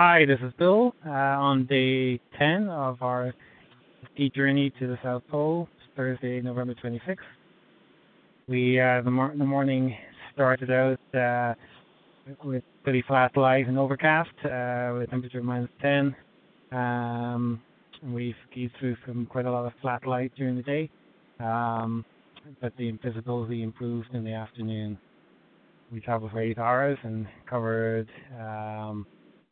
Hi, this is Bill uh, on day 10 of our ski journey to the South Pole, Thursday, November 26th. We uh, the, mor- the morning started out uh, with pretty flat light and overcast uh, with a temperature of minus 10. Um, we skied through some quite a lot of flat light during the day, um, but the visibility improved in the afternoon. We traveled for eight hours and covered um,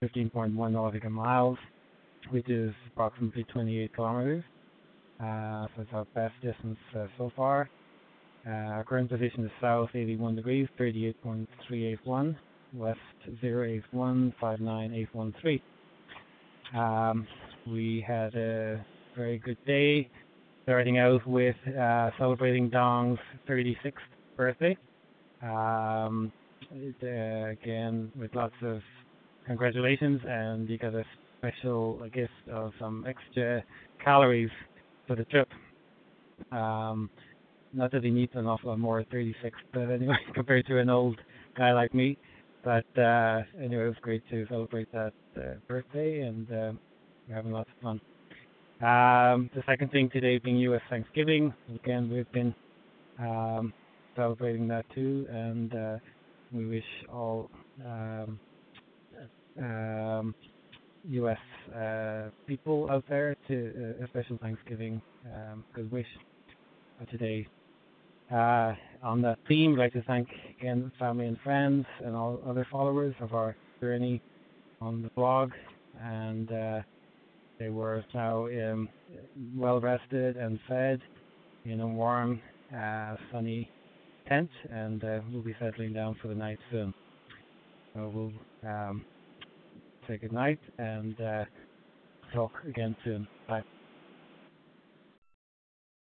15.1 nautical miles, which is approximately 28 kilometers. Uh, so it's our best distance uh, so far. Uh, our current position is south 81 degrees, 38.381, west 08159813. Um, we had a very good day, starting out with uh, celebrating Dong's 36th birthday. Um, it, uh, again, with lots of congratulations, and you got a special gift of some extra calories for the trip. Um, not that he needs an awful lot more 36, but anyway, compared to an old guy like me. But uh, anyway, it was great to celebrate that uh, birthday, and uh, we're having lots of fun. Um, the second thing today being U.S. Thanksgiving. Again, we've been um, celebrating that too, and uh, we wish all um, um, U.S. Uh, people out there to uh, a special Thanksgiving um, good wish today. Uh, on that theme, I'd like to thank again family and friends and all other followers of our journey on the blog, and uh, they were now um, well rested and fed in a warm, uh, sunny tent, and uh, we'll be settling down for the night soon. So we'll um, say good night and uh, talk again soon. Bye.